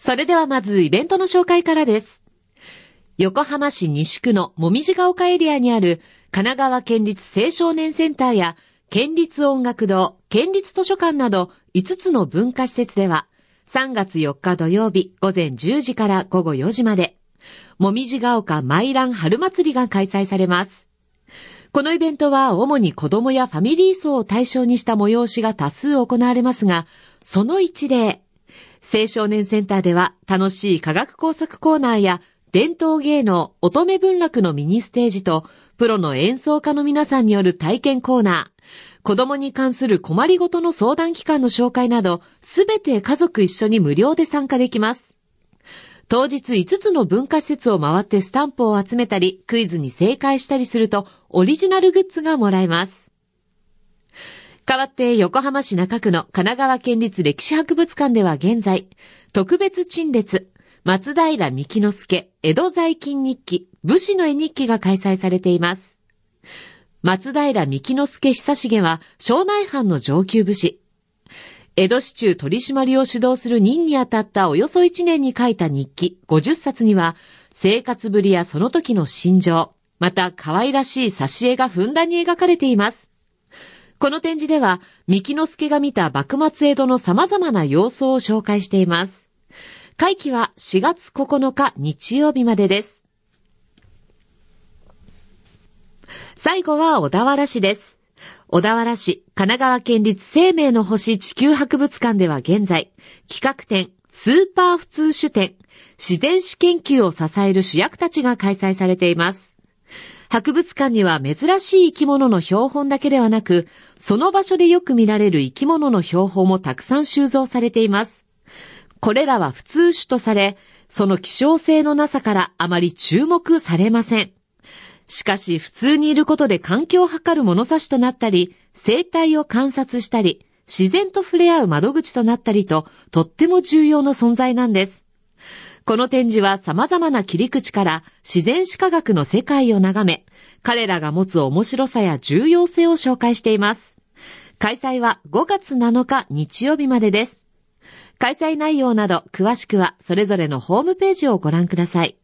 それではまずイベントの紹介からです。横浜市西区のもみじが丘エリアにある神奈川県立青少年センターや県立音楽堂、県立図書館など5つの文化施設では3月4日土曜日午前10時から午後4時までもみじが丘マイラン春祭りが開催されます。このイベントは主に子供やファミリー層を対象にした催しが多数行われますが、その一例、青少年センターでは楽しい科学工作コーナーや伝統芸能乙女文楽のミニステージとプロの演奏家の皆さんによる体験コーナー、子供に関する困りごとの相談機関の紹介など、すべて家族一緒に無料で参加できます。当日5つの文化施設を回ってスタンプを集めたり、クイズに正解したりすると、オリジナルグッズがもらえます。代わって横浜市中区の神奈川県立歴史博物館では現在、特別陳列、松平三木之助、江戸在勤日記、武士の絵日記が開催されています。松平三木之助久重は、庄内藩の上級武士。江戸市中取締りを主導する任にあたったおよそ1年に書いた日記50冊には、生活ぶりやその時の心情、また可愛らしい挿絵がふんだんに描かれています。この展示では、三木之助が見た幕末江戸の様々な様子を紹介しています。会期は4月9日日曜日までです。最後は小田原市です。小田原市神奈川県立生命の星地球博物館では現在、企画展スーパー普通種展自然史研究を支える主役たちが開催されています。博物館には珍しい生き物の標本だけではなく、その場所でよく見られる生き物の標本もたくさん収蔵されています。これらは普通種とされ、その希少性のなさからあまり注目されません。しかし普通にいることで環境を測る物差しとなったり、生態を観察したり、自然と触れ合う窓口となったりと、とっても重要な存在なんです。この展示は様々な切り口から自然史科学の世界を眺め、彼らが持つ面白さや重要性を紹介しています。開催は5月7日日曜日までです。開催内容など詳しくはそれぞれのホームページをご覧ください。